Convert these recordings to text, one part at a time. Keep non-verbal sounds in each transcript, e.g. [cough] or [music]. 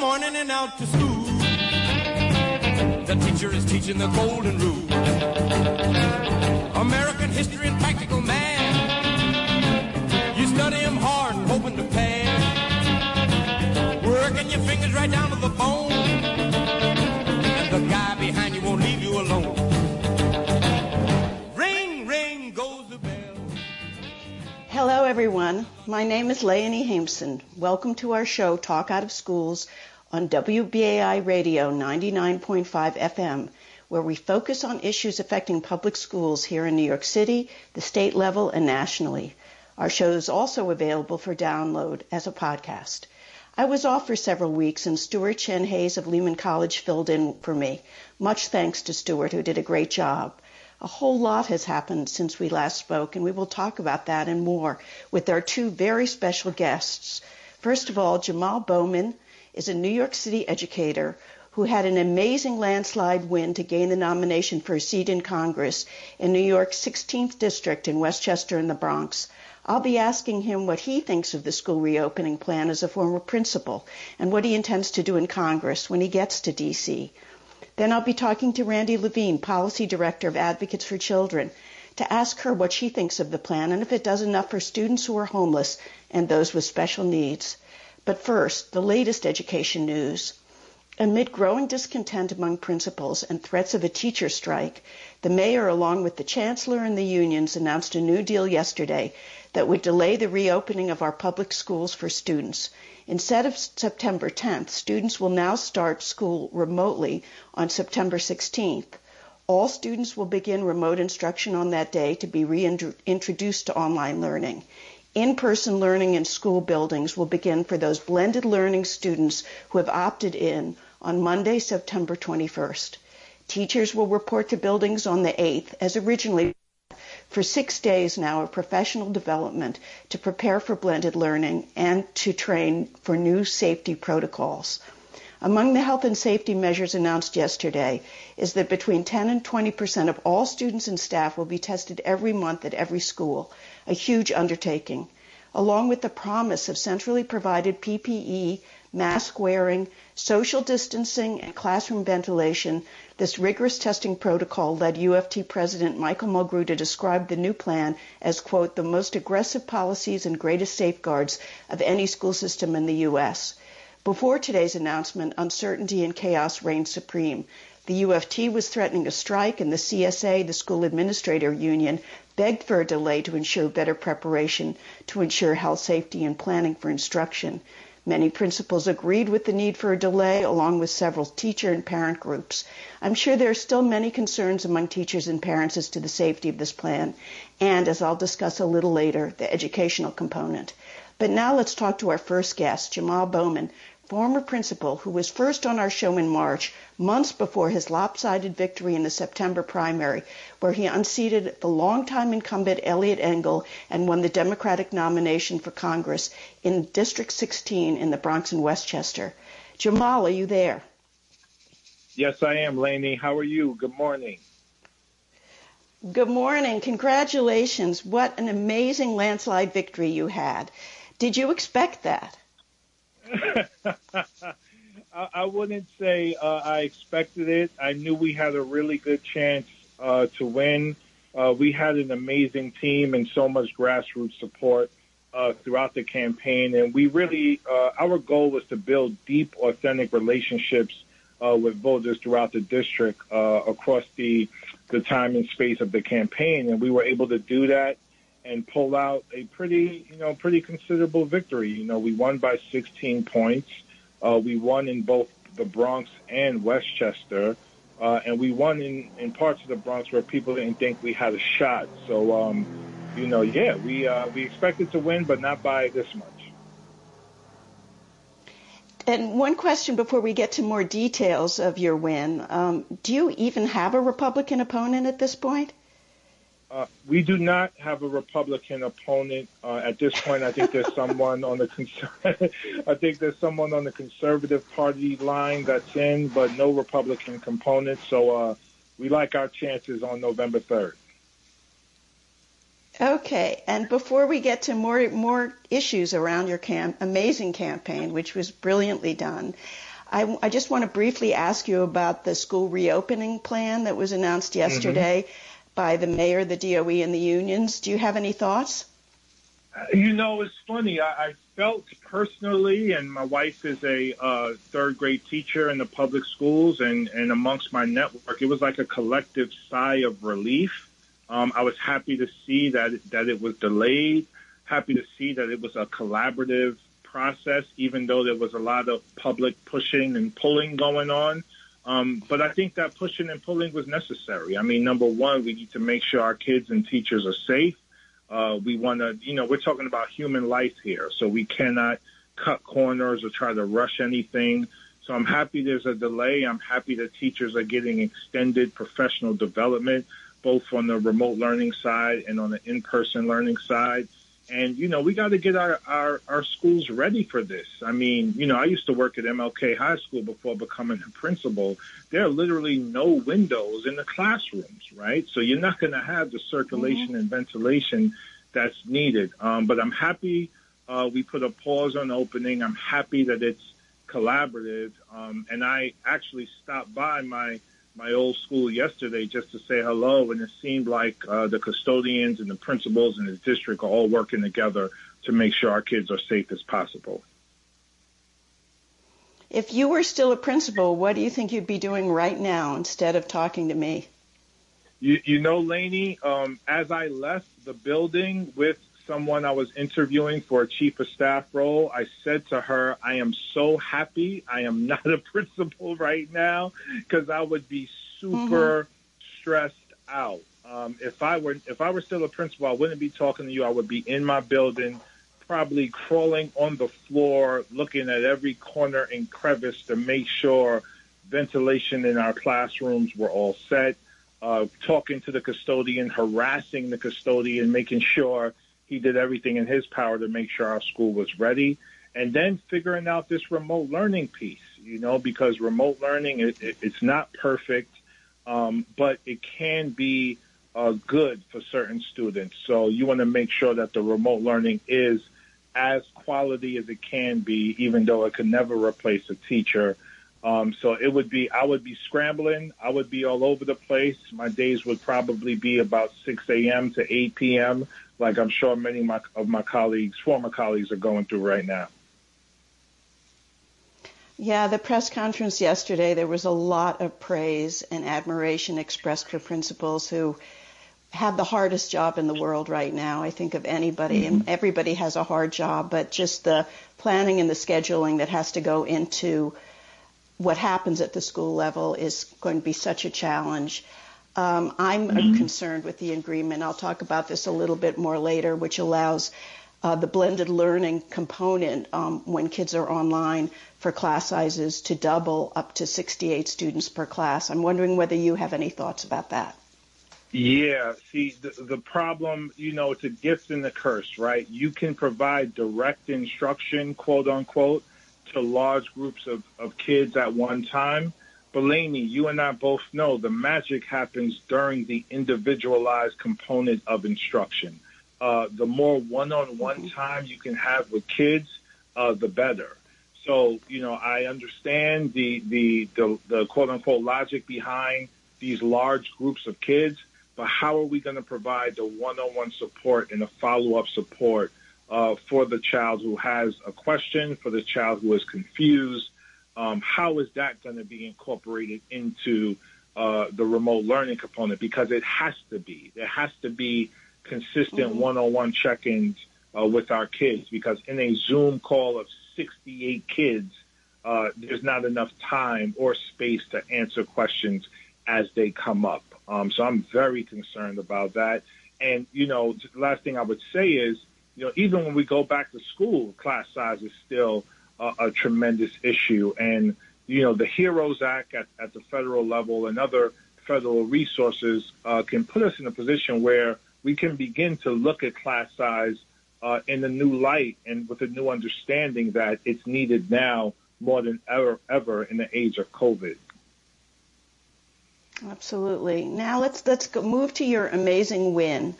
morning and out to school. The teacher is teaching the golden rule. American history and practical. You study hard, hoping to pass. Working your fingers right down to the bone. And the guy behind you won't leave you alone. Ring, ring goes the bell. Hello, everyone. My name is Leonie Haimson. Welcome to our show, Talk Out of Schools, on WBAI Radio 99.5 FM, where we focus on issues affecting public schools here in New York City, the state level, and nationally. Our show is also available for download as a podcast. I was off for several weeks, and Stuart Chen Hayes of Lehman College filled in for me. Much thanks to Stuart, who did a great job. A whole lot has happened since we last spoke, and we will talk about that and more with our two very special guests. First of all, Jamal Bowman is a New York City educator who had an amazing landslide win to gain the nomination for a seat in Congress in New York's 16th district in Westchester and the Bronx. I'll be asking him what he thinks of the school reopening plan as a former principal and what he intends to do in Congress when he gets to D.C. Then I'll be talking to Randy Levine, Policy Director of Advocates for Children, to ask her what she thinks of the plan and if it does enough for students who are homeless and those with special needs. But first, the latest education news. Amid growing discontent among principals and threats of a teacher strike, the mayor, along with the chancellor and the unions, announced a new deal yesterday that would delay the reopening of our public schools for students. Instead of September 10th, students will now start school remotely on September 16th. All students will begin remote instruction on that day to be reintroduced to online learning. In-person learning in school buildings will begin for those blended learning students who have opted in on Monday, September 21st. Teachers will report to buildings on the 8th, as originally for six days now of professional development to prepare for blended learning and to train for new safety protocols. Among the health and safety measures announced yesterday is that between 10 and 20 percent of all students and staff will be tested every month at every school, a huge undertaking, along with the promise of centrally provided PPE, mask wearing, social distancing, and classroom ventilation. This rigorous testing protocol led UFT President Michael Mulgrew to describe the new plan as, quote, the most aggressive policies and greatest safeguards of any school system in the U.S. Before today's announcement, uncertainty and chaos reigned supreme. The UFT was threatening a strike, and the CSA, the School Administrator Union, begged for a delay to ensure better preparation, to ensure health, safety, and planning for instruction. Many principals agreed with the need for a delay, along with several teacher and parent groups. I'm sure there are still many concerns among teachers and parents as to the safety of this plan, and as I'll discuss a little later, the educational component. But now let's talk to our first guest, Jamal Bowman, former principal who was first on our show in March, months before his lopsided victory in the September primary, where he unseated the longtime incumbent Eliot Engel and won the Democratic nomination for Congress in District 16 in the Bronx and Westchester. Jamal, are you there? Yes, I am, Lainey. How are you? Good morning. Good morning. Congratulations. What an amazing landslide victory you had. Did you expect that? [laughs] I, wouldn't say uh, I expected it. I knew we had a really good chance uh, to win. Uh, we had an amazing team and so much grassroots support uh, throughout the campaign, and we really uh, our goal was to build deep, authentic relationships uh, with voters throughout the district uh, across the the time and space of the campaign, and we were able to do that and pull out a pretty, you know, pretty considerable victory. You know, we won by 16 points. Uh, we won in both the Bronx and Westchester, uh, and we won in, in parts of the Bronx where people didn't think we had a shot. So, um, you know, yeah, we uh, we expected to win, but not by this much. And one question before we get to more details of your win: um, Do you even have a Republican opponent at this point? Uh, we do not have a Republican opponent uh, at this point. I think there's someone on the conser- [laughs] I think there's someone on the conservative party line that's in, but no Republican component. So uh, we like our chances on November third. Okay, and before we get to more more issues around your cam- amazing campaign, which was brilliantly done, I, I, just want to briefly ask you about the school reopening plan that was announced mm-hmm. yesterday mm-hmm. By the mayor, the DOE, and the unions. Do you have any thoughts? Uh, you know, it's funny. I, I, felt personally, and my wife is a uh, third grade teacher in the public schools, and, and amongst my network, it was like a collective sigh of relief. Um, I was happy to see that that it was delayed. Happy to see that it was a collaborative process, even though there was a lot of public pushing and pulling going on. Um, but I think that pushing and pulling was necessary. I mean, number one, we need to make sure our kids and teachers are safe. Uh, we want to, you know, we're talking about human life here, so we cannot cut corners or try to rush anything. So I'm happy there's a delay. I'm happy that teachers are getting extended professional development, both on the remote learning side and on the in-person learning side. And, you know, we got to get our, our, our schools ready for this. I mean, you know, I used to work at MLK High School before becoming a principal. There are literally no windows in the classrooms, right? So you're not going to have the circulation mm-hmm. and ventilation that's needed. Um, but I'm happy uh, we put a pause on opening. I'm happy that it's collaborative. Um, and I actually stopped by my my old school yesterday just to say hello, and it seemed like uh, the custodians and the principals in the district are all working together to make sure our kids are safe as possible. If you were still a principal, what do you think you'd be doing right now instead of talking to me? You, you know, Lainey, um, as I left the building with someone I was interviewing for a chief of staff role, I said to her, I am so happy I am not a [laughs] principal right now because I would be super mm-hmm. stressed out. Um, if I were if I were still a principal, I wouldn't be talking to you. I would be in my building, probably crawling on the floor, looking at every corner and crevice to make sure ventilation in our classrooms were all set. Uh, talking to the custodian, harassing the custodian, making sure he did everything in his power to make sure our school was ready. And then figuring out this remote learning piece, you know, because remote learning, it, it, it's not perfect, um, but it can be uh, good for certain students. So you want to make sure that the remote learning is as quality as it can be, even though it can never replace a teacher. Um, so it would be, I would be scrambling. I would be all over the place. My days would probably be about 6 a.m. to 8 p.m like I'm sure many of my, of my colleagues, former colleagues, are going through right now. Yeah, the press conference yesterday, there was a lot of praise and admiration expressed for principals who have the hardest job in the world right now. I think of anybody, mm-hmm. and everybody has a hard job, but just the planning and the scheduling that has to go into what happens at the school level is going to be such a challenge. Um, I'm mm-hmm. concerned with the agreement. I'll talk about this a little bit more later, which allows uh, the blended learning component um, when kids are online for class sizes to double up to 68 students per class. I'm wondering whether you have any thoughts about that. Yeah, see, the, the problem, you know, it's a gift and a curse, right? You can provide direct instruction, quote unquote, to large groups of, of kids at one time Bellany, you and I both know the magic happens during the individualized component of instruction. Uh, the more one-on-one mm-hmm. time you can have with kids, uh, the better. So, you know, I understand the, the, the, the quote unquote logic behind these large groups of kids, but how are we going to provide the one-on-one support and the follow-up support uh, for the child who has a question, for the child who is confused, um, how is that going to be incorporated into uh, the remote learning component? Because it has to be. There has to be consistent mm-hmm. one-on-one check-ins uh, with our kids because in a Zoom call of 68 kids, uh, there's not enough time or space to answer questions as they come up. Um, so I'm very concerned about that. And, you know, the last thing I would say is, you know, even when we go back to school, class size is still – a, a tremendous issue. And, you know, the HEROES Act at, at the federal level and other federal resources uh, can put us in a position where we can begin to look at class size uh, in a new light and with a new understanding that it's needed now more than ever, ever in the age of COVID. Absolutely. Now let's let's move to your amazing win.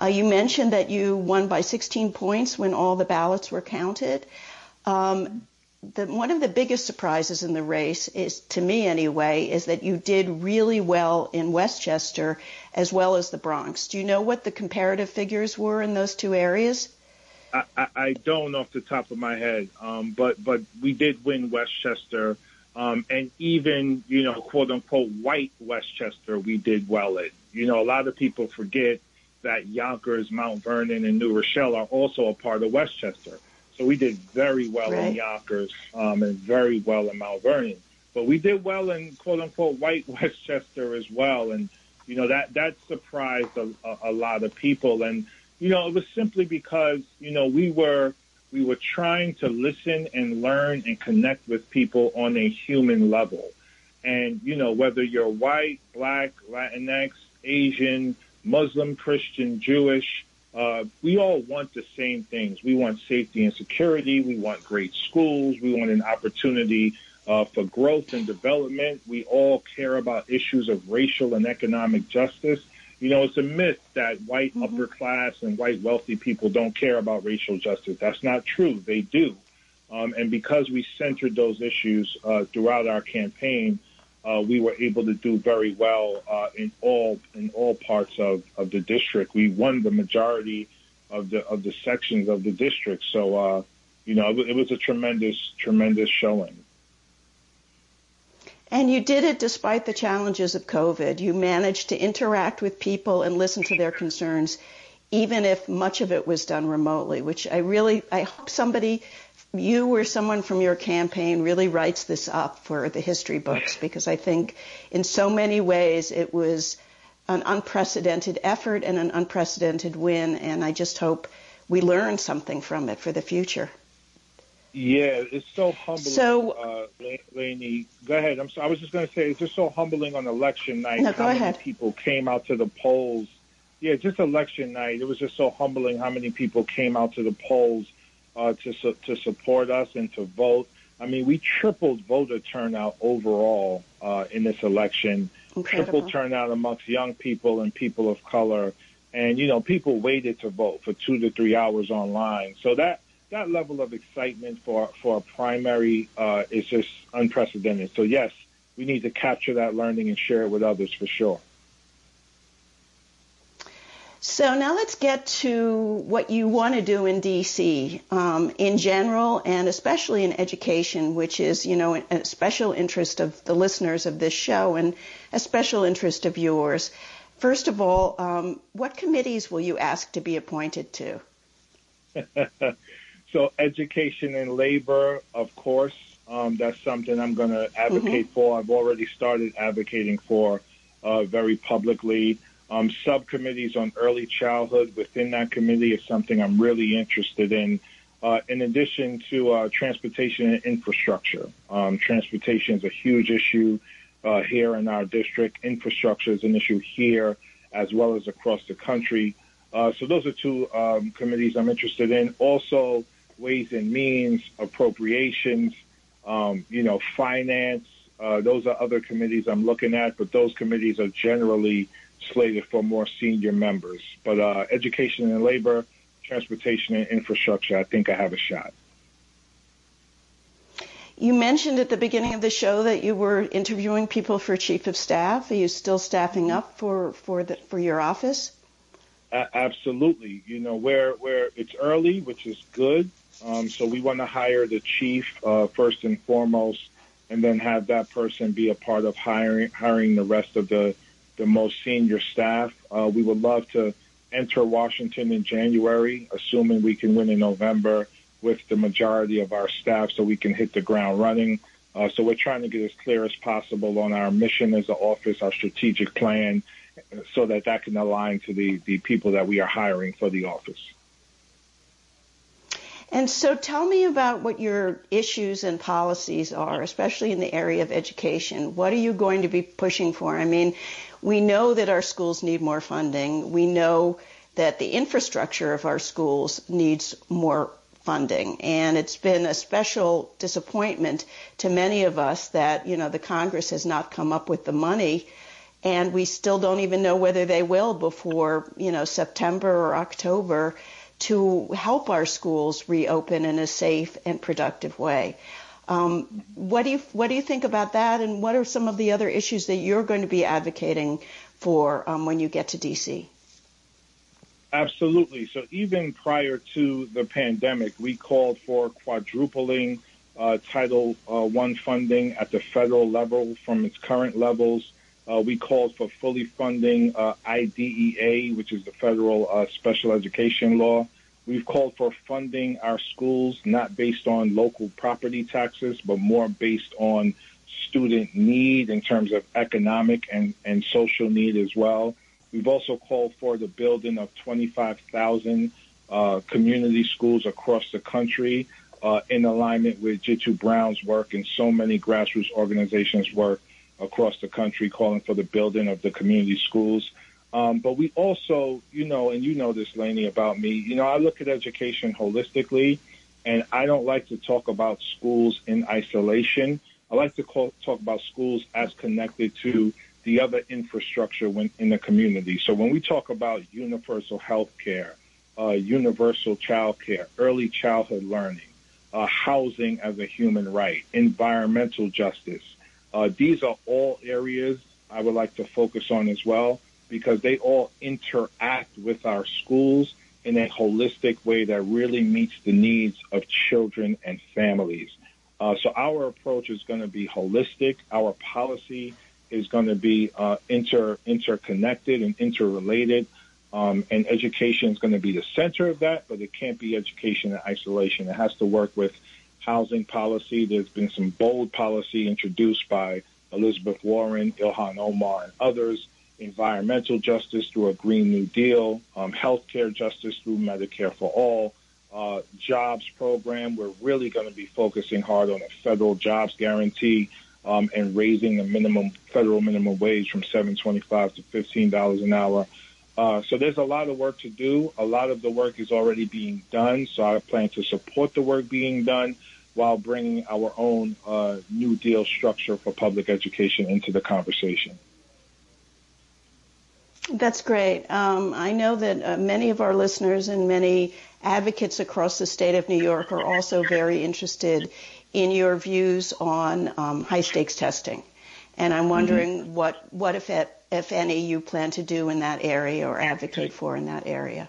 Uh, you mentioned that you won by 16 points when all the ballots were counted. Um, the, one of the biggest surprises in the race is, to me anyway, is that you did really well in Westchester as well as the Bronx. Do you know what the comparative figures were in those two areas? I, I don't off the top of my head, um, but but we did win Westchester, um, and even you know quote unquote white Westchester we did well in. You know, a lot of people forget that Yonkers, Mount Vernon, and New Rochelle are also a part of Westchester. So we did very well right. in Yonkers um, and very well in Mount Vernon. But we did well in quote unquote white [laughs] Westchester as well. And, you know, that, that surprised a, a, a lot of people. And, you know, it was simply because, you know, we were, we were trying to listen and learn and connect with people on a human level. And, you know, whether you're white, black, Latinx, Asian, Muslim, Christian, Jewish, uh, we all want the same things. We want safety and security. We want great schools. We want an opportunity uh, for growth and development. We all care about issues of racial and economic justice. You know, it's a myth that white mm-hmm. upper class and white wealthy people don't care about racial justice. That's not true. They do. Um, and because we centered those issues uh, throughout our campaign, uh, we were able to do very well uh, in all in all parts of, of the district. We won the majority of the of the sections of the district. So uh, you know it, it was a tremendous tremendous showing. And you did it despite the challenges of COVID. You managed to interact with people and listen to their concerns, even if much of it was done remotely, which I really, I hope somebody you or someone from your campaign really writes this up for the history books because I think in so many ways it was an unprecedented effort and an unprecedented win, and I just hope we learn something from it for the future. Yeah, it's so humbling. So, uh, Lainey, go ahead. I'm sorry. I was just going to say it's just so humbling on election night. No, go how ahead. many people came out to the polls? Yeah, just election night. It was just so humbling how many people came out to the polls uh, to su- to support us and to vote. I mean, we tripled voter turnout overall uh, in this election. Incredible. Triple turnout amongst young people and people of color, and you know, people waited to vote for two to three hours online. So that that level of excitement for for a primary uh, is just unprecedented. So yes, we need to capture that learning and share it with others for sure. So now let's get to what you want to do in DC um, in general, and especially in education, which is, you know, a special interest of the listeners of this show and a special interest of yours. First of all, um, what committees will you ask to be appointed to? [laughs] so, education and labor, of course, um, that's something I'm going to advocate mm-hmm. for. I've already started advocating for uh, very publicly. Um, subcommittees on early childhood within that committee is something I'm really interested in. Uh, in addition to uh, transportation and infrastructure, um, transportation is a huge issue uh, here in our district. Infrastructure is an issue here as well as across the country. Uh, so those are two um, committees I'm interested in. Also, ways and means, appropriations, um, you know, finance. Uh, those are other committees I'm looking at, but those committees are generally slated for more senior members. But uh, education and labor, transportation and infrastructure, I think I have a shot. You mentioned at the beginning of the show that you were interviewing people for chief of staff. Are you still staffing up for for the, for your office? Uh, absolutely. You know, where where it's early, which is good. Um, so we want to hire the chief uh, first and foremost, and then have that person be a part of hiring hiring the rest of the the most senior staff. Uh, we would love to enter Washington in January, assuming we can win in November with the majority of our staff so we can hit the ground running. Uh, so we're trying to get as clear as possible on our mission as an office, our strategic plan, so that that can align to the, the people that we are hiring for the office. And so tell me about what your issues and policies are, especially in the area of education. What are you going to be pushing for? I mean, we know that our schools need more funding. We know that the infrastructure of our schools needs more funding. And it's been a special disappointment to many of us that, you know, the Congress has not come up with the money and we still don't even know whether they will before you know September or October to help our schools reopen in a safe and productive way. Um, what do you what do you think about that, and what are some of the other issues that you're going to be advocating for um, when you get to DC? Absolutely. So even prior to the pandemic, we called for quadrupling uh, Title uh, One funding at the federal level from its current levels. Uh, we called for fully funding uh, IDEA, which is the federal uh, special education law. We've called for funding our schools not based on local property taxes, but more based on student need in terms of economic and, and social need as well. We've also called for the building of 25,000 uh, community schools across the country uh, in alignment with Jitu Brown's work and so many grassroots organizations' work across the country calling for the building of the community schools. Um, but we also, you know, and you know this, Laney, about me, you know, I look at education holistically, and I don't like to talk about schools in isolation. I like to call, talk about schools as connected to the other infrastructure when, in the community. So when we talk about universal health care, uh, universal child care, early childhood learning, uh, housing as a human right, environmental justice, uh, these are all areas I would like to focus on as well because they all interact with our schools in a holistic way that really meets the needs of children and families. Uh, so our approach is going to be holistic. Our policy is going to be uh, inter interconnected and interrelated. Um, and education is going to be the center of that, but it can't be education in isolation. It has to work with housing policy. There's been some bold policy introduced by Elizabeth Warren, Ilhan Omar, and others environmental justice through a Green New Deal, um, healthcare justice through Medicare for All, uh, jobs program. We're really going to be focusing hard on a federal jobs guarantee um, and raising the minimum federal minimum wage from seven twenty-five to fifteen dollars an hour. Uh, so there's a lot of work to do. A lot of the work is already being done. So I plan to support the work being done while bringing our own uh, New Deal structure for public education into the conversation. That's great. Um, I know that uh, many of our listeners and many advocates across the state of New York are also very interested in your views on um, high stakes testing. And I'm wondering mm-hmm. what, what if, it, if any, you plan to do in that area or advocate for in that area.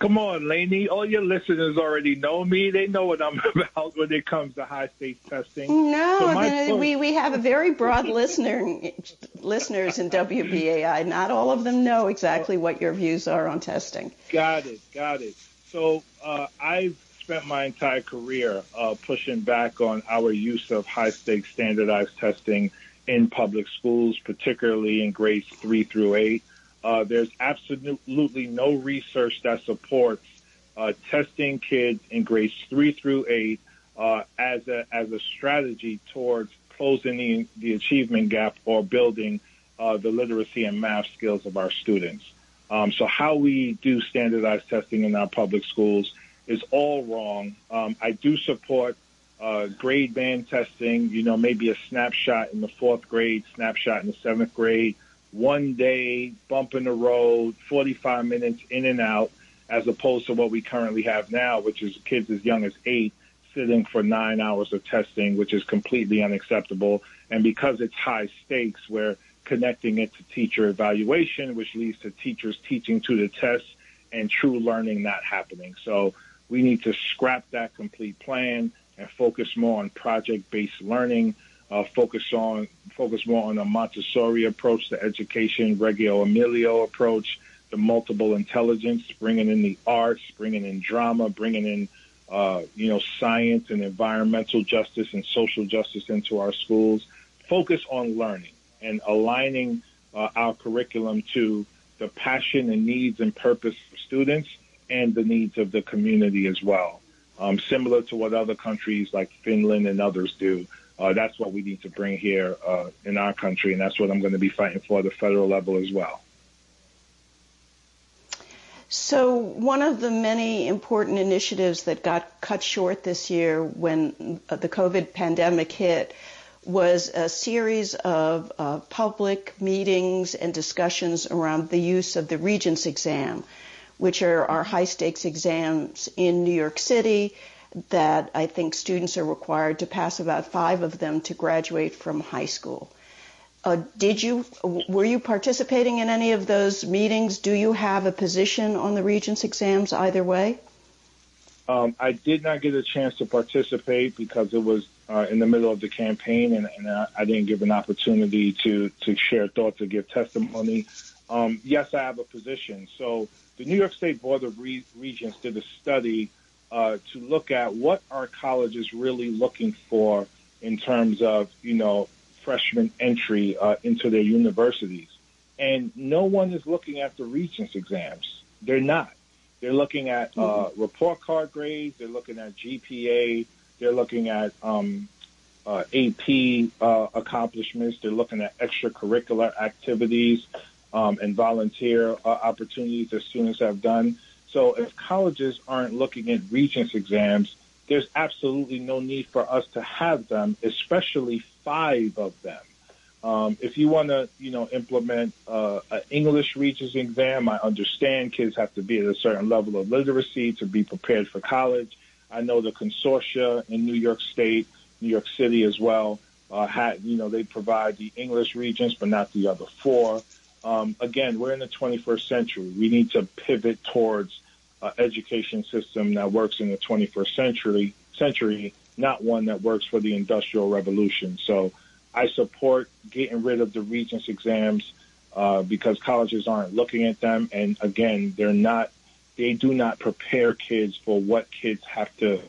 Come on, Laney. All your listeners already know me. They know what I'm [laughs] about when it comes to high stakes testing. No, so point- we, we have a very broad listener listeners in WBAI. Not all of them know exactly what your views are on testing. Got it, got it. So uh, I've spent my entire career uh, pushing back on our use of high stakes standardized testing in public schools, particularly in grades three through eight. Uh, there's absolutely no research that supports uh, testing kids in grades three through eight uh, as a as a strategy towards closing the, the achievement gap or building uh, the literacy and math skills of our students. Um, so how we do standardized testing in our public schools is all wrong. Um, I do support uh, grade band testing. You know, maybe a snapshot in the fourth grade, snapshot in the seventh grade one day, bump in the road, 45 minutes in and out, as opposed to what we currently have now, which is kids as young as eight sitting for nine hours of testing, which is completely unacceptable. And because it's high stakes, we're connecting it to teacher evaluation, which leads to teachers teaching to the test and true learning not happening. So we need to scrap that complete plan and focus more on project-based learning uh, focus on focus more on a Montessori approach to education, Reggio Emilia approach, the multiple intelligence, bringing in the arts, bringing in drama, bringing in uh, you know science and environmental justice and social justice into our schools. Focus on learning and aligning uh, our curriculum to the passion and needs and purpose of students and the needs of the community as well. Um, similar to what other countries like Finland and others do. Uh, that's what we need to bring here uh, in our country, and that's what I'm going to be fighting for at the federal level as well. So, one of the many important initiatives that got cut short this year when uh, the COVID pandemic hit was a series of uh, public meetings and discussions around the use of the Regents exam, which are our high stakes exams in New York City that I think students are required to pass about five of them to graduate from high school. Uh, did you were you participating in any of those meetings? Do you have a position on the Regents exams either way? Um, I did not get a chance to participate because it was uh, in the middle of the campaign, and, and I, I, didn't give an opportunity to to share thoughts or give testimony. Um, yes, I have a position. So the New York State Board of Re- Regents did a study uh, to look at what are colleges really looking for in terms of you know freshman entry uh, into their universities, and no one is looking at the Regents exams. They're not. They're looking at uh, mm-hmm. report card grades. They're looking at GPA. They're looking at um, uh, AP uh, accomplishments. They're looking at extracurricular activities um, and volunteer uh, opportunities that students have done. So if colleges aren't looking at Regents exams, there's absolutely no need for us to have them, especially five of them. Um, if you want to, you know, implement uh, an English Regents exam, I understand kids have to be at a certain level of literacy to be prepared for college. I know the consortia in New York State, New York City as well, uh, had, you know, they provide the English Regents, but not the other four. Um, again, we're in the 21st century. We need to pivot towards an education system that works in the 21st century, century, not one that works for the Industrial Revolution. So I support getting rid of the Regents exams uh, because colleges aren't looking at them, and again, they're not. They do not prepare kids for what kids have to,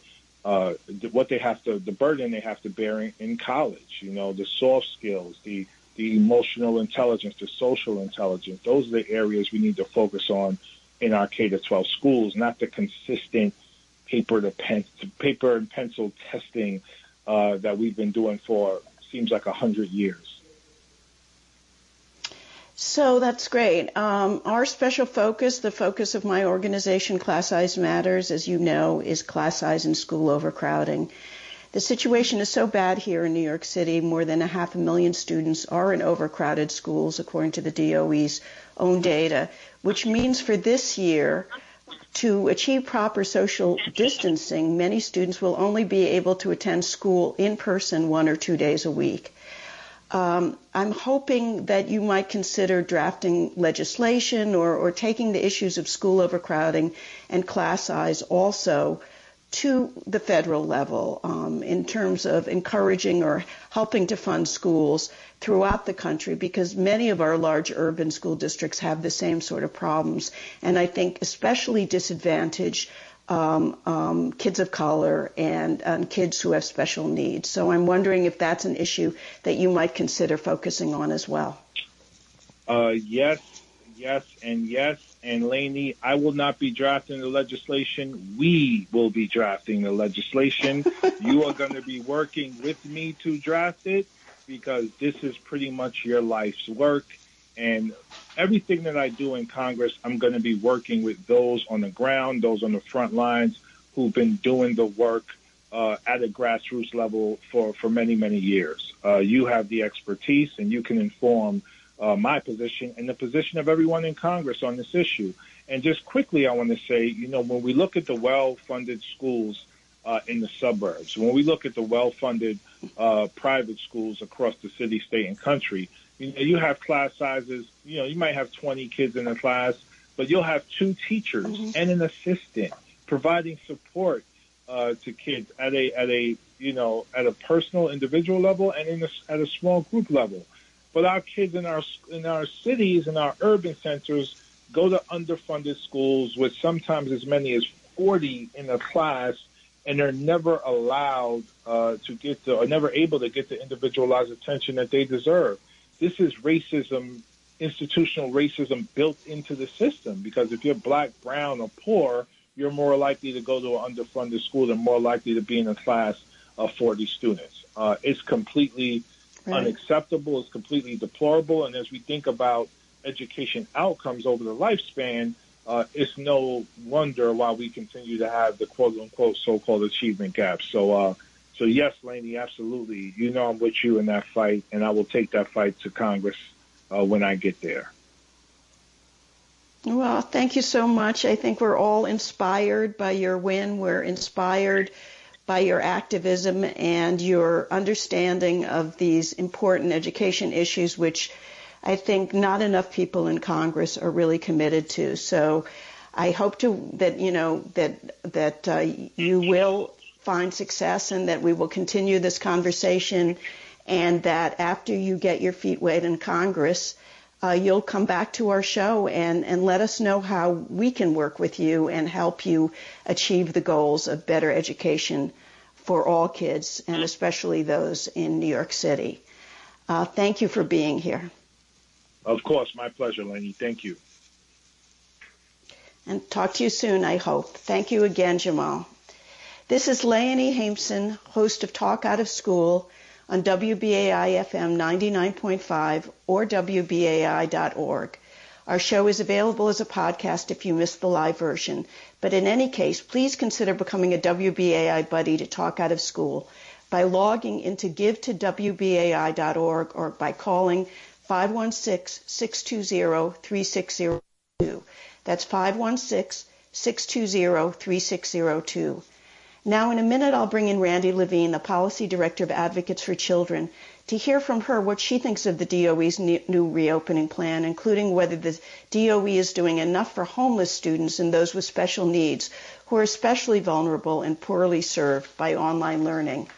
uh, what they have to, the burden they have to bear in, in college. You know, the soft skills, the the emotional intelligence, the social intelligence. Those are the areas we need to focus on in our K to 12 schools, not the consistent paper to pen, paper and pencil testing uh, that we've been doing for seems like a hundred years. So that's great. Um, our special focus, the focus of my organization, Class Size Matters, as you know, is class size and school overcrowding. The situation is so bad here in New York City, more than a half a million students are in overcrowded schools, according to the DOE's own data, which means for this year, to achieve proper social distancing, many students will only be able to attend school in person one or two days a week. Um, I'm hoping that you might consider drafting legislation or, or taking the issues of school overcrowding and class size also to the federal level um, in terms of encouraging or helping to fund schools throughout the country because many of our large urban school districts have the same sort of problems. And I think especially disadvantaged um, um, kids of color and, and kids who have special needs. So I'm wondering if that's an issue that you might consider focusing on as well. Uh, yes, yes, and yes. And Laney, I will not be drafting the legislation. We will be drafting the legislation. [laughs] you are going to be working with me to draft it because this is pretty much your life's work. And everything that I do in Congress, I'm going to be working with those on the ground, those on the front lines who've been doing the work uh, at a grassroots level for, for many, many years. Uh, you have the expertise and you can inform uh, my position and the position of everyone in Congress on this issue. And just quickly, I want to say, you know, when we look at the well-funded schools uh, in the suburbs, when we look at the well-funded uh, private schools across the city, state, and country, you know, you have class sizes. You know, you might have 20 kids in a class, but you'll have two teachers mm-hmm. and an assistant providing support uh, to kids at a at a you know at a personal individual level and in a, at a small group level. But our kids in our in our cities and our urban centers go to underfunded schools with sometimes as many as 40 in a class, and they're never allowed uh, to get the or never able to get the individualized attention that they deserve. This is racism, institutional racism built into the system. Because if you're black, brown, or poor, you're more likely to go to an underfunded school and more likely to be in a class of 40 students. Uh, it's completely right. unacceptable. It's completely deplorable. And as we think about education outcomes over the lifespan, uh, it's no wonder why we continue to have the quote unquote so called achievement gap. So, uh, So yes, Laney, absolutely. You know I'm with you in that fight, and I will take that fight to Congress uh, when I get there. Well, thank you so much. I think we're all inspired by your win. We're inspired by your activism and your understanding of these important education issues, which I think not enough people in Congress are really committed to. So I hope to that you know that that uh, you will find success and that we will continue this conversation, and that after you get your feet wet in Congress uh, you'll come back to our show and, and let us know how we can work with you and help you achieve the goals of better education for all kids and especially those in New York City. Uh, thank you for being here. Of course, my pleasure, Lenny. Thank you. And talk to you soon, I hope. Thank you again, Jamal. This is Leonie Haimson, host of Talk Out of School on WBAI FM 99.5 or WBAI.org. Our show is available as a podcast if you missed the live version. But in any case, please consider becoming a WBAI buddy to talk out of school by logging into givetowbai.org or by calling 516-620-3602. That's 516-620-3602. Now, in a minute, I'll bring in Randy Levine, the Policy Director of Advocates for Children, to hear from her what she thinks of the DOE's new reopening plan, including whether the DOE is doing enough for homeless students and those with special needs who are especially vulnerable and poorly served by online learning.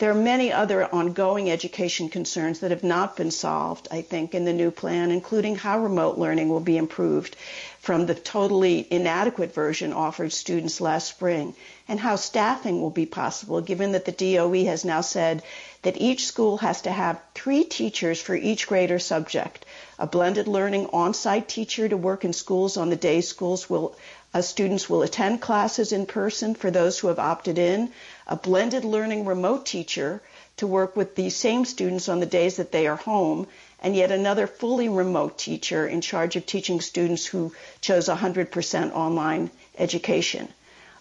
There are many other ongoing education concerns that have not been solved, I think, in the new plan, including how remote learning will be improved from the totally inadequate version offered students last spring, and how staffing will be possible given that the DOE has now said that each school has to have three teachers for each grade or subject, a blended learning on-site teacher to work in schools on the days schools will uh, students will attend classes in person for those who have opted in, a blended learning remote teacher to work with these same students on the days that they are home, and yet another fully remote teacher in charge of teaching students who chose 100% online education.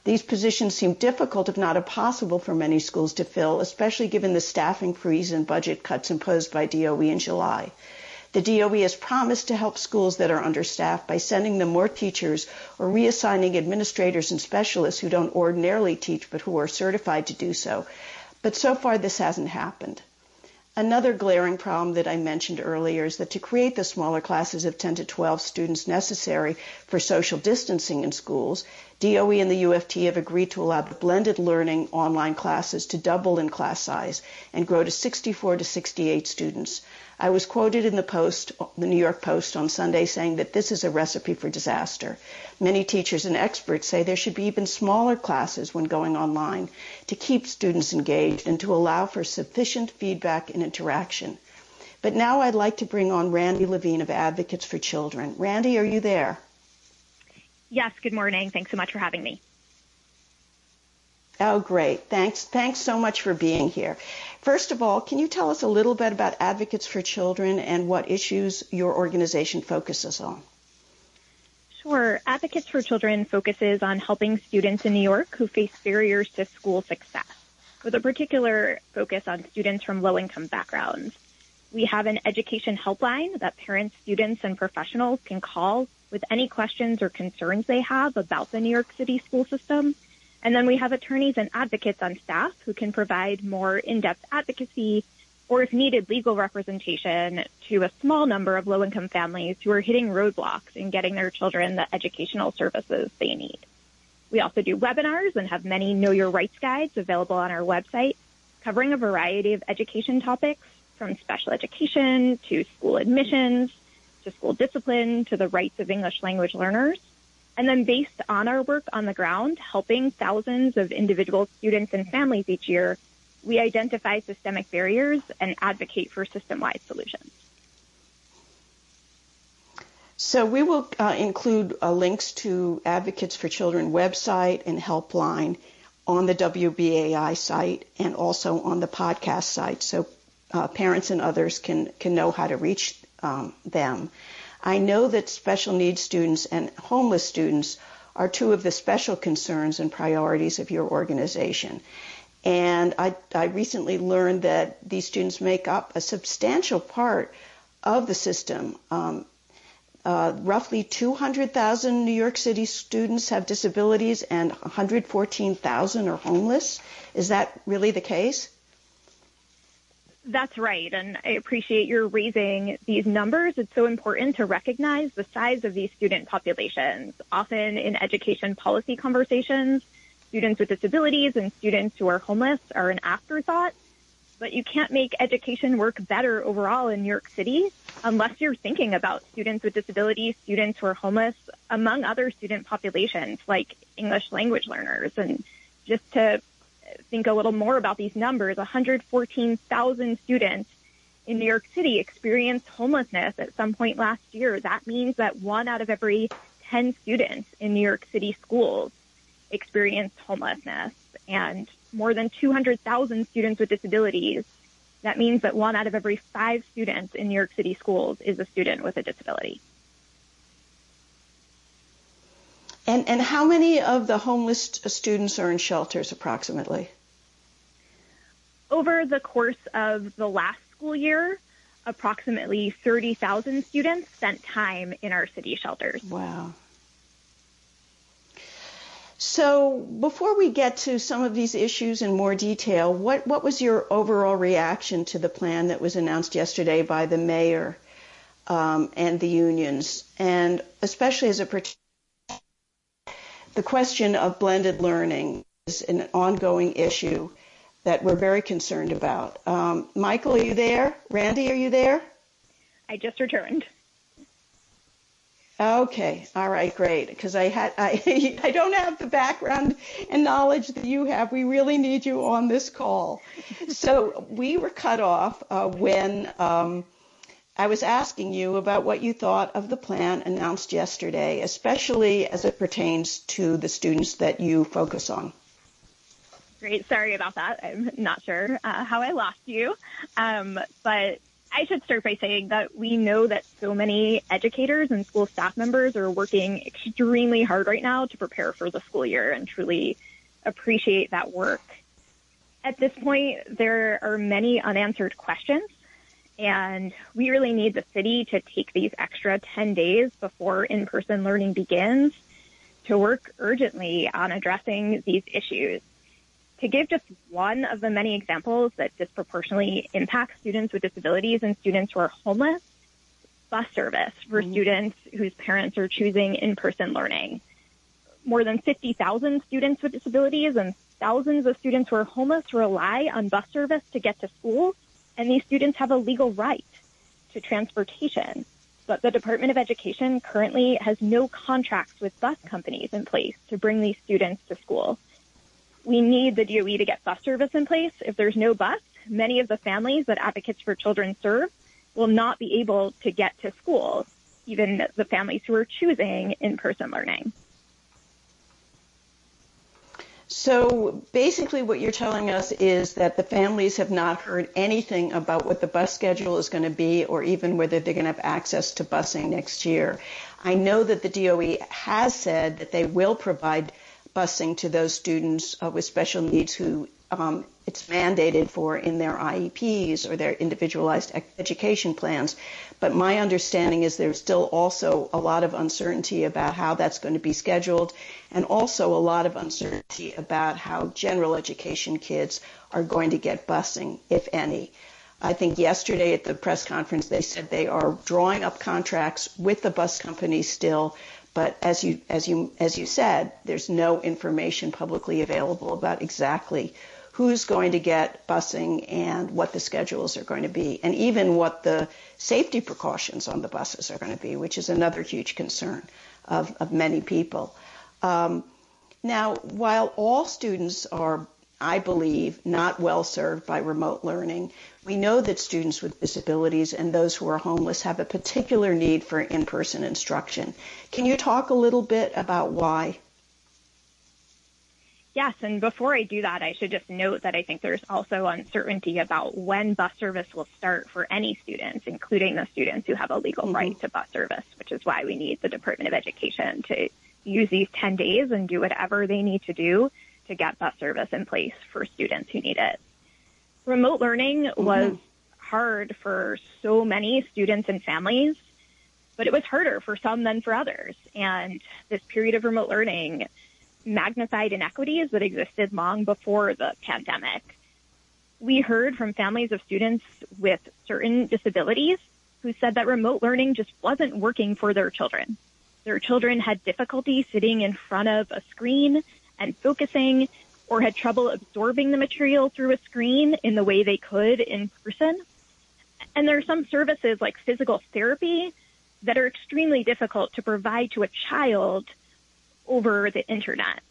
These positions seem difficult, if not impossible, for many schools to fill, especially given the staffing freeze and budget cuts imposed by DOE in July. The DOE has promised to help schools that are understaffed by sending them more teachers or reassigning administrators and specialists who don't ordinarily teach but who are certified to do so. But so far, this hasn't happened. Another glaring problem that I mentioned earlier is that to create the smaller classes of 10 to 12 students necessary for social distancing in schools, DOE and the UFT have agreed to allow the blended learning online classes to double in class size and grow to 64 to 68 students. I was quoted in the Post, the New York Post on Sunday saying that this is a recipe for disaster. Many teachers and experts say there should be even smaller classes when going online to keep students engaged and to allow for sufficient feedback and interaction. But now I'd like to bring on Randy Levine of Advocates for Children. Randy, are you there? Yes, good morning. Thanks so much for having me. Oh, great. Thanks. Thanks so much for being here. First of all, can you tell us a little bit about Advocates for Children and what issues your organization focuses on? Sure. Advocates for Children focuses on helping students in New York who face barriers to school success, with a particular focus on students from low income backgrounds. We have an education helpline that parents, students, and professionals can call with any questions or concerns they have about the New York City school system. And then we have attorneys and advocates on staff who can provide more in-depth advocacy or if needed, legal representation to a small number of low-income families who are hitting roadblocks in getting their children the educational services they need. We also do webinars and have many Know Your Rights guides available on our website covering a variety of education topics from special education to school admissions to school discipline to the rights of English language learners. And then based on our work on the ground, helping thousands of individual students and families each year, we identify systemic barriers and advocate for system-wide solutions. So we will uh, include uh, links to Advocates for Children website and helpline on the WBAI site and also on the podcast site so uh, parents and others can, can know how to reach um, them. I know that special needs students and homeless students are two of the special concerns and priorities of your organization. And I, I recently learned that these students make up a substantial part of the system. Um, uh, roughly 200,000 New York City students have disabilities and 114,000 are homeless. Is that really the case? That's right. And I appreciate your raising these numbers. It's so important to recognize the size of these student populations. Often in education policy conversations, students with disabilities and students who are homeless are an afterthought but you can't make education work better overall in New York City unless you're thinking about students with disabilities, students who are homeless, among other student populations like English language learners. And just to think a little more about these numbers, 114,000 students in New York City experienced homelessness at some point last year. That means that one out of every 10 students in New York City schools experienced homelessness. And more than 200,000 students with disabilities, that means that one out of every five students in New York City schools is a student with a disability. And, and how many of the homeless students are in shelters approximately? Over the course of the last school year, approximately 30,000 students spent time in our city shelters. Wow. So before we get to some of these issues in more detail, what, what was your overall reaction to the plan that was announced yesterday by the mayor um, and the unions, and especially as it pertains the question of blended learning is an ongoing issue that we're very concerned about. Um, Michael, are you there? Randy, are you there? I just returned. Okay, all right, great. Because I had I [laughs] I don't have the background and knowledge that you have. We really need you on this call. so we were cut off uh, when um, I was asking you about what you thought of the plan announced yesterday, especially as it pertains to the students that you focus on. Great. Sorry about that. I'm not sure uh, how I lost you, um, but I should start by saying that we know that so many educators and school staff members are working extremely hard right now to prepare for the school year and truly appreciate that work. At this point, there are many unanswered questions, and we really need the city to take these extra 10 days before in-person learning begins to work urgently on addressing these issues. To give just one of the many examples that disproportionately impact students with disabilities and students who are homeless, bus service for mm-hmm. students whose parents are choosing in-person learning. More than 50,000 students with disabilities and thousands of students who are homeless rely on bus service to get to school, and these students have a legal right to transportation. But the Department of Education currently has no contracts with bus companies in place to bring these students to school we need the DOE to get bus service in place. If there's no bus, many of the families that Advocates for Children serve will not be able to get to school, even the families who are choosing in-person learning. So basically what you're telling us is that the families have not heard anything about what the bus schedule is going to be or even whether they're going to have access to busing next year. I know that the DOE has said that they will provide busing to those students uh, with special needs who um, it's mandated for in their IEPs or their individualized education plans. But my understanding is there's still also a lot of uncertainty about how that's going to be scheduled and also a lot of uncertainty about how general education kids are going to get busing, if any. I think yesterday at the press conference they said they are drawing up contracts with the bus companies still, but as you as you as you said, there's no information publicly available about exactly who's going to get busing and what the schedules are going to be, and even what the safety precautions on the buses are going to be, which is another huge concern of, of many people. Um, now, while all students are I believe, not well served by remote learning. We know that students with disabilities and those who are homeless have a particular need for in-person instruction. Can you talk a little bit about why? Yes, and before I do that, I should just note that I think there's also uncertainty about when bus service will start for any students, including the students who have a legal mm-hmm. right to bus service, which is why we need the Department of Education to use these 10 days and do whatever they need to do to get bus service in place for students who need it. Remote learning mm-hmm. was hard for so many students and families, but it was harder for some than for others. And this period of remote learning magnified inequities that existed long before the pandemic. We heard from families of students with certain disabilities who said that remote learning just wasn't working for their children. Their children had difficulty sitting in front of a screen and focusing or had trouble absorbing the material through a screen in the way they could in person. And there are some services like physical therapy that are extremely difficult to provide to a child over the internet.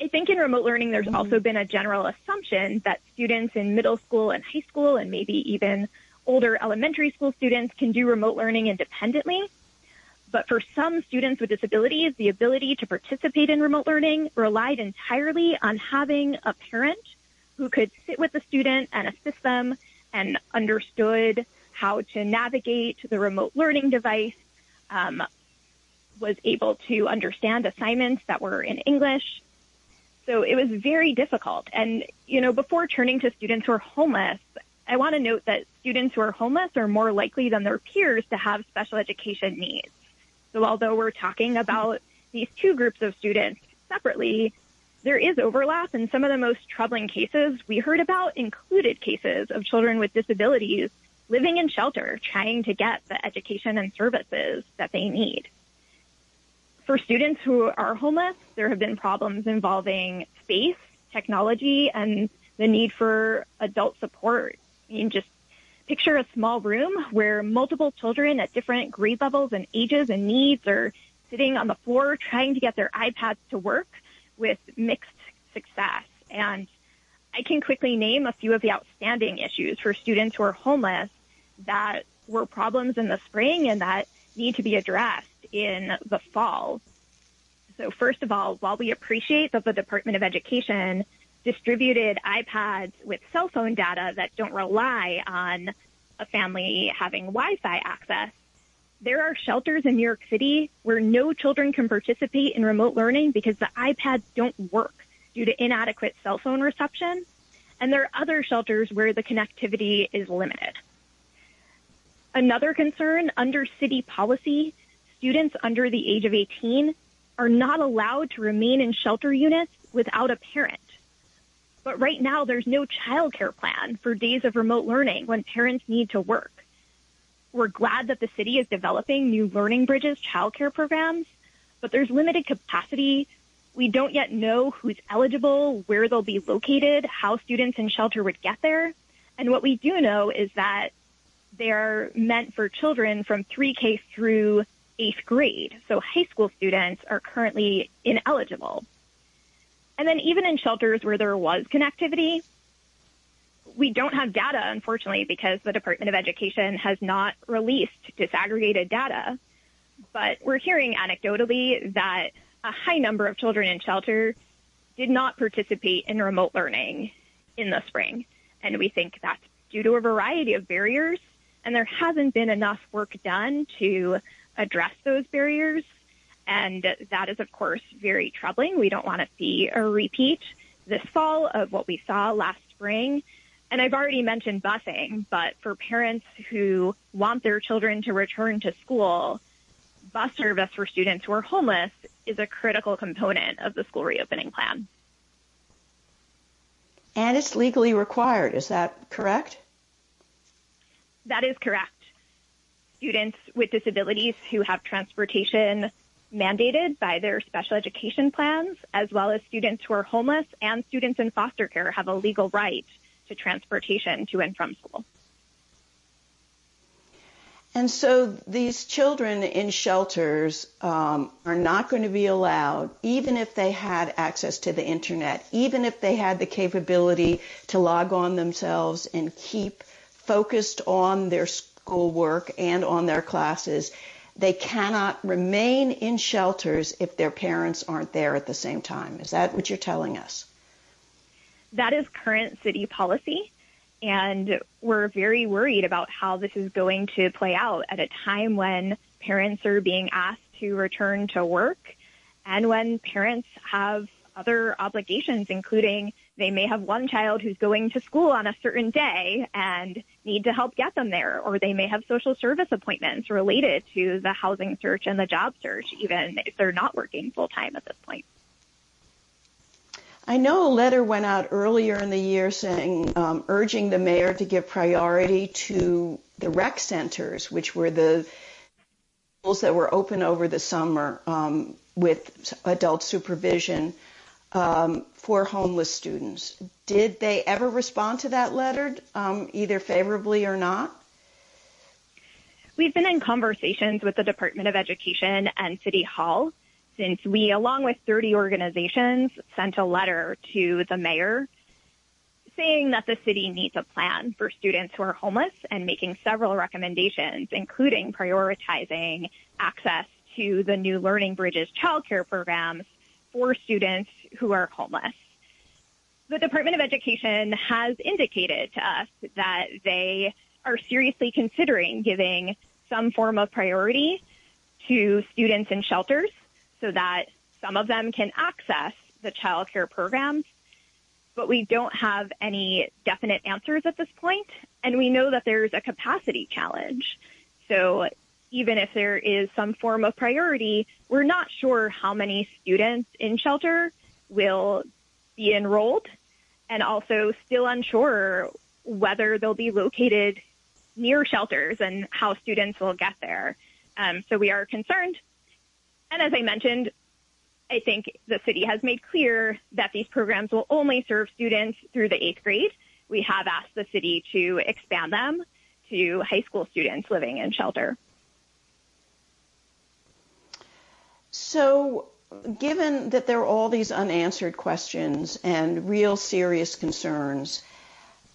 I think in remote learning, there's mm-hmm. also been a general assumption that students in middle school and high school and maybe even older elementary school students can do remote learning independently. But for some students with disabilities, the ability to participate in remote learning relied entirely on having a parent who could sit with the student and assist them and understood how to navigate the remote learning device, um, was able to understand assignments that were in English. So it was very difficult. And, you know, before turning to students who are homeless, I want to note that students who are homeless are more likely than their peers to have special education needs. So although we're talking about these two groups of students separately, there is overlap and some of the most troubling cases we heard about included cases of children with disabilities living in shelter, trying to get the education and services that they need. For students who are homeless, there have been problems involving space, technology, and the need for adult support. I mean, just picture a small room where multiple children at different grade levels and ages and needs are sitting on the floor trying to get their iPads to work with mixed success. And I can quickly name a few of the outstanding issues for students who are homeless that were problems in the spring and that need to be addressed in the fall. So first of all, while we appreciate that the Department of Education distributed iPads with cell phone data that don't rely on a family having Wi-Fi access, there are shelters in New York City where no children can participate in remote learning because the iPads don't work due to inadequate cell phone reception. And there are other shelters where the connectivity is limited. Another concern under city policy, students under the age of 18 are not allowed to remain in shelter units without a parent. But right now, there's no childcare plan for days of remote learning when parents need to work. We're glad that the city is developing new Learning Bridges childcare programs, but there's limited capacity. We don't yet know who's eligible, where they'll be located, how students in shelter would get there. And what we do know is that they're meant for children from 3K through eighth grade. So high school students are currently ineligible. And then even in shelters where there was connectivity, we don't have data, unfortunately, because the Department of Education has not released disaggregated data. But we're hearing anecdotally that a high number of children in shelter did not participate in remote learning in the spring. And we think that's due to a variety of barriers. And there hasn't been enough work done to address those barriers. And that is, of course, very troubling. We don't want to see a repeat this fall of what we saw last spring. And I've already mentioned busing, but for parents who want their children to return to school, bus service for students who are homeless is a critical component of the school reopening plan. And it's legally required. Is that correct? That is correct. Students with disabilities who have transportation mandated by their special education plans, as well as students who are homeless and students in foster care have a legal right to transportation to and from school. And so these children in shelters um, are not going to be allowed, even if they had access to the internet, even if they had the capability to log on themselves and keep focused on their schoolwork and on their classes. They cannot remain in shelters if their parents aren't there at the same time. Is that what you're telling us? That is current city policy. And we're very worried about how this is going to play out at a time when parents are being asked to return to work and when parents have other obligations, including they may have one child who's going to school on a certain day and need to help get them there, or they may have social service appointments related to the housing search and the job search, even if they're not working full time at this point. I know a letter went out earlier in the year saying, um, urging the mayor to give priority to the rec centers, which were the schools that were open over the summer um, with adult supervision um, for homeless students. Did they ever respond to that letter, um, either favorably or not? We've been in conversations with the Department of Education and City Hall since we, along with 30 organizations, sent a letter to the mayor saying that the city needs a plan for students who are homeless and making several recommendations, including prioritizing access to the new Learning Bridges childcare programs for students who are homeless. The Department of Education has indicated to us that they are seriously considering giving some form of priority to students in shelters so that some of them can access the child care programs. But we don't have any definite answers at this point, and we know that there's a capacity challenge. So even if there is some form of priority, we're not sure how many students in shelter will be enrolled and also still unsure whether they'll be located near shelters and how students will get there. Um, so we are concerned and as I mentioned, I think the city has made clear that these programs will only serve students through the eighth grade. We have asked the city to expand them to high school students living in shelter. So, given that there are all these unanswered questions and real serious concerns,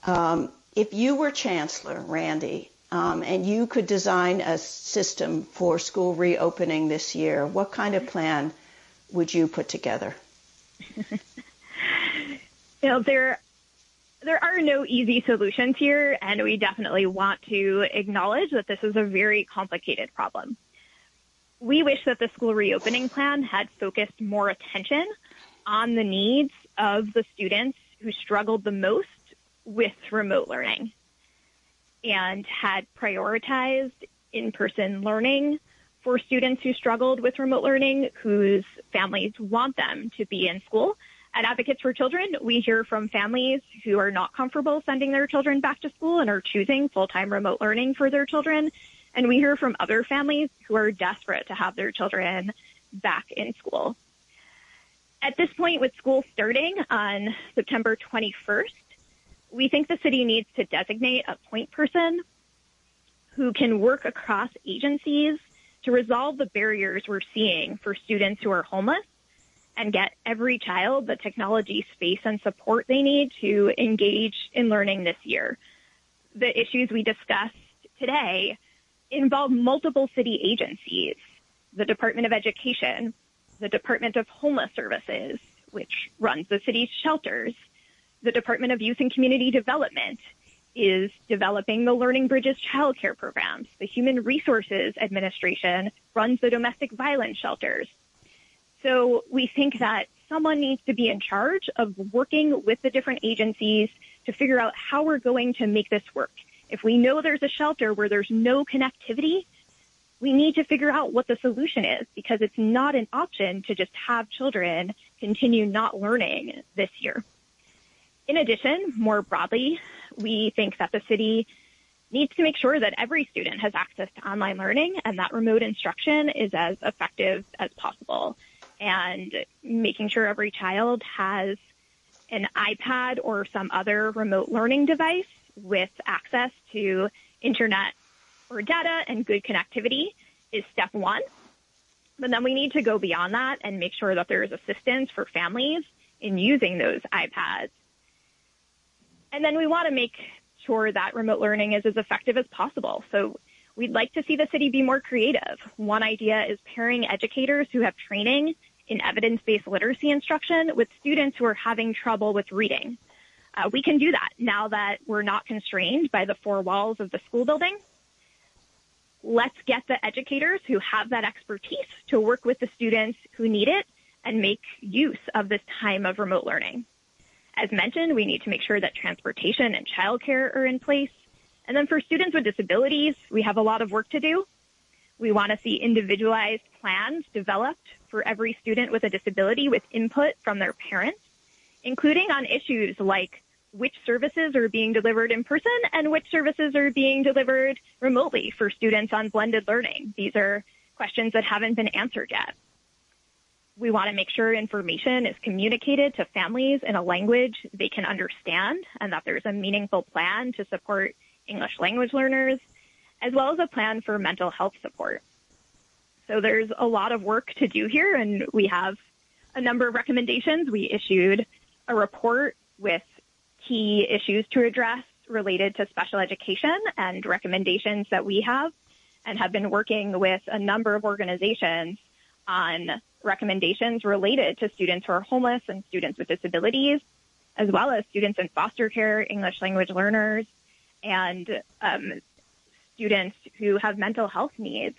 um, if you were chancellor, Randy, um, and you could design a system for school reopening this year, what kind of plan would you put together? [laughs] you know, there there are no easy solutions here, and we definitely want to acknowledge that this is a very complicated problem. We wish that the school reopening plan had focused more attention on the needs of the students who struggled the most with remote learning and had prioritized in-person learning for students who struggled with remote learning, whose families want them to be in school. At Advocates for Children, we hear from families who are not comfortable sending their children back to school and are choosing full-time remote learning for their children. And we hear from other families who are desperate to have their children back in school. At this point, with school starting on September 21st, we think the city needs to designate a point person who can work across agencies to resolve the barriers we're seeing for students who are homeless and get every child the technology space and support they need to engage in learning this year. The issues we discussed today involve multiple city agencies, the Department of Education, the Department of Homeless Services, which runs the city's shelters, the Department of Youth and Community Development is developing the Learning Bridges child care programs. The Human Resources Administration runs the domestic violence shelters. So we think that someone needs to be in charge of working with the different agencies to figure out how we're going to make this work. If we know there's a shelter where there's no connectivity, we need to figure out what the solution is because it's not an option to just have children continue not learning this year. In addition, more broadly, we think that the city needs to make sure that every student has access to online learning and that remote instruction is as effective as possible. And making sure every child has an iPad or some other remote learning device with access to internet or data and good connectivity is step one. But then we need to go beyond that and make sure that there is assistance for families in using those iPads and then we want to make sure that remote learning is as effective as possible. So we'd like to see the city be more creative. One idea is pairing educators who have training in evidence-based literacy instruction with students who are having trouble with reading. Uh, we can do that now that we're not constrained by the four walls of the school building. Let's get the educators who have that expertise to work with the students who need it and make use of this time of remote learning. As mentioned, we need to make sure that transportation and childcare are in place. And then for students with disabilities, we have a lot of work to do. We want to see individualized plans developed for every student with a disability with input from their parents, including on issues like which services are being delivered in person and which services are being delivered remotely for students on blended learning. These are questions that haven't been answered yet. We want to make sure information is communicated to families in a language they can understand and that there's a meaningful plan to support English language learners, as well as a plan for mental health support. So there's a lot of work to do here, and we have a number of recommendations. We issued a report with key issues to address related to special education and recommendations that we have and have been working with a number of organizations on recommendations related to students who are homeless and students with disabilities, as well as students in foster care, English language learners, and um, students who have mental health needs.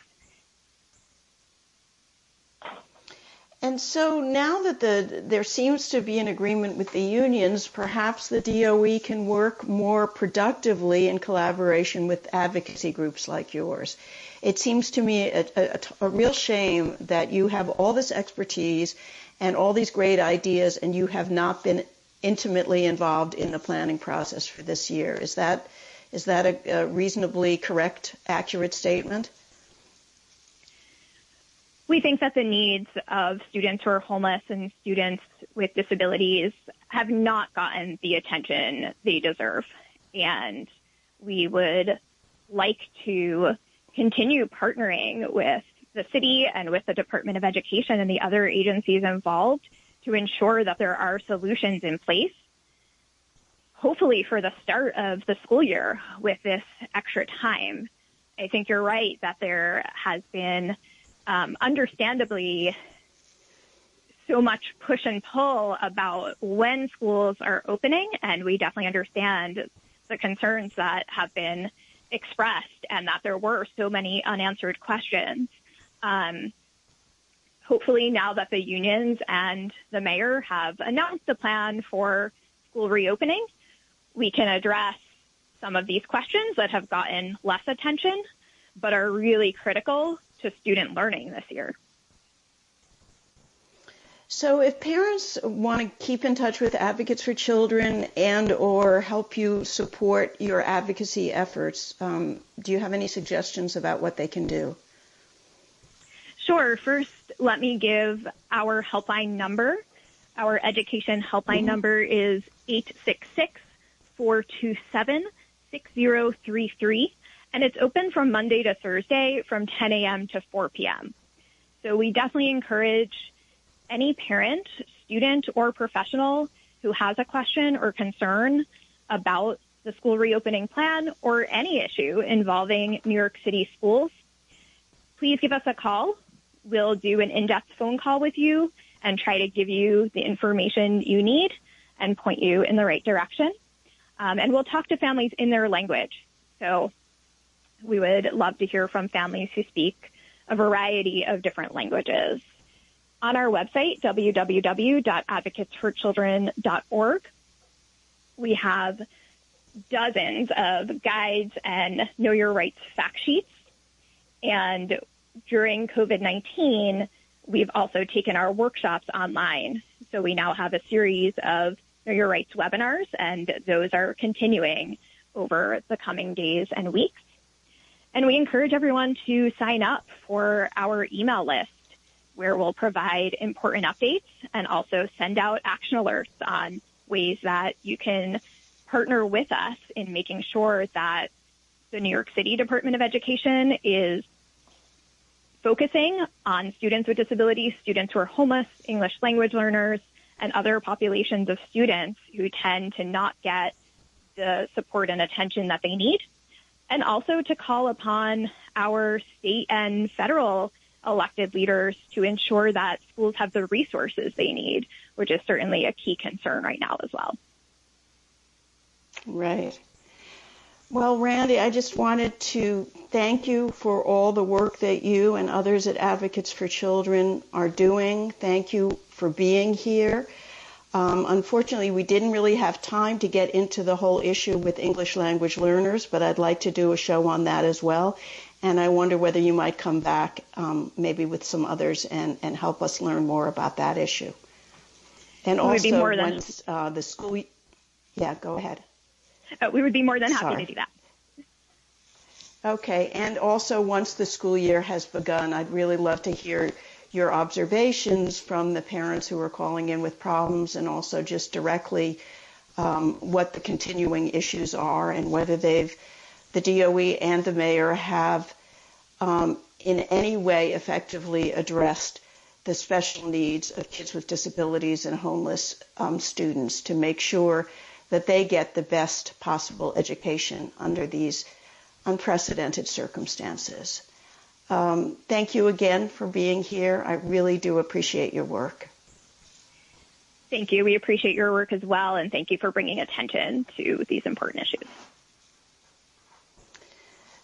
And so now that the, there seems to be an agreement with the unions, perhaps the DOE can work more productively in collaboration with advocacy groups like yours. It seems to me a, a, a real shame that you have all this expertise and all these great ideas and you have not been intimately involved in the planning process for this year. Is that, is that a, a reasonably correct, accurate statement? We think that the needs of students who are homeless and students with disabilities have not gotten the attention they deserve. And we would like to continue partnering with the city and with the Department of Education and the other agencies involved to ensure that there are solutions in place, hopefully for the start of the school year with this extra time. I think you're right that there has been um, understandably so much push and pull about when schools are opening, and we definitely understand the concerns that have been expressed and that there were so many unanswered questions. Um, hopefully, now that the unions and the mayor have announced a plan for school reopening, we can address some of these questions that have gotten less attention but are really critical to student learning this year. So if parents want to keep in touch with Advocates for Children and or help you support your advocacy efforts, um, do you have any suggestions about what they can do? Sure. First, let me give our helpline number. Our education helpline mm-hmm. number is 866 427 6033 and it's open from Monday to Thursday from 10 a.m. to 4 p.m. So we definitely encourage any parent, student, or professional who has a question or concern about the school reopening plan or any issue involving New York City schools, please give us a call. We'll do an in-depth phone call with you and try to give you the information you need and point you in the right direction. Um, and we'll talk to families in their language. So we would love to hear from families who speak a variety of different languages. On our website, www.advocatesforchildren.org, we have dozens of guides and know your rights fact sheets. And during COVID-19, we've also taken our workshops online. So we now have a series of know your rights webinars and those are continuing over the coming days and weeks. And we encourage everyone to sign up for our email list where we'll provide important updates and also send out action alerts on ways that you can partner with us in making sure that the New York City Department of Education is focusing on students with disabilities, students who are homeless, English language learners, and other populations of students who tend to not get the support and attention that they need and also to call upon our state and federal elected leaders to ensure that schools have the resources they need, which is certainly a key concern right now as well. Right. Well, Randy, I just wanted to thank you for all the work that you and others at Advocates for Children are doing. Thank you for being here. Um, unfortunately, we didn't really have time to get into the whole issue with English language learners, but I'd like to do a show on that as well. And I wonder whether you might come back um, maybe with some others and, and help us learn more about that issue. And also, once uh, the school, yeah, go ahead. Uh, we would be more than happy Sorry. to do that. Okay, and also once the school year has begun, I'd really love to hear your observations from the parents who are calling in with problems and also just directly um, what the continuing issues are and whether they've, the DOE and the mayor have um, in any way effectively addressed the special needs of kids with disabilities and homeless um, students to make sure that they get the best possible education under these unprecedented circumstances. Um, thank you again for being here. I really do appreciate your work. Thank you. We appreciate your work as well, and thank you for bringing attention to these important issues.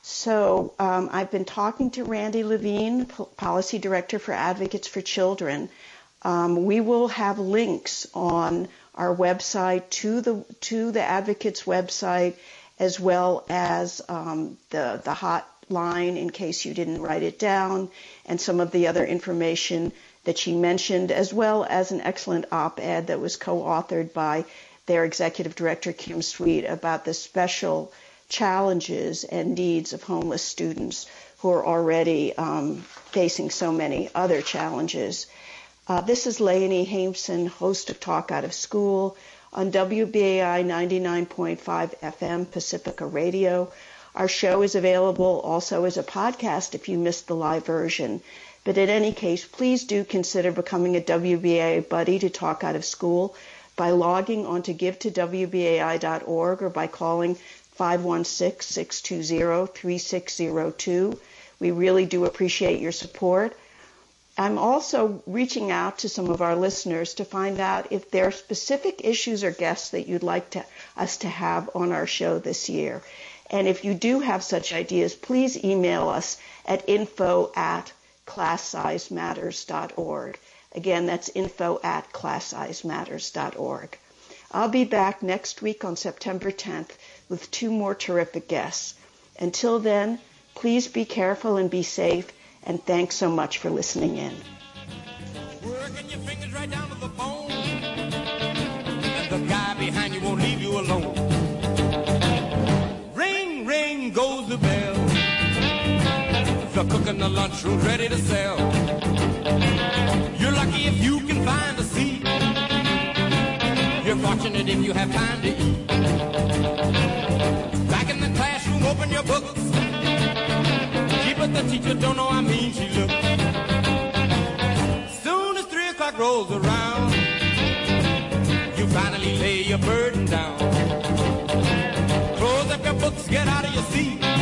So um, I've been talking to Randy Levine, Policy Director for Advocates for Children. Um, we will have links on our website to the to the Advocates website, as well as um, the the hotline in case you didn't write it down, and some of the other information that she mentioned, as well as an excellent op-ed that was co-authored by their executive director Kim Sweet about the special challenges and needs of homeless students who are already um, facing so many other challenges. Uh, this is Leonie Haimson, host of Talk Out of School on WBAI 99.5 FM Pacifica Radio. Our show is available also as a podcast if you missed the live version. But in any case, please do consider becoming a WBAI buddy to Talk Out of School by logging on to givetowbai.org or by calling 516-620-3602. We really do appreciate your support. I'm also reaching out to some of our listeners to find out if there are specific issues or guests that you'd like to, us to have on our show this year. And if you do have such ideas, please email us at info at classsizematters.org. Again, that's info at classsizematters.org. I'll be back next week on September 10th with two more terrific guests. Until then, please be careful and be safe, and thanks so much for listening in. Working your fingers right down to the bone. And the guy behind you won't leave you alone. The cook in the lunchroom's ready to sell. You're lucky if you can find a seat. You're fortunate if you have time to eat. Back in the classroom, open your books. Gee, but the teacher don't know how mean she looks. Soon as three o'clock rolls around, you finally lay your burden down. Close up your books, get out of your seat.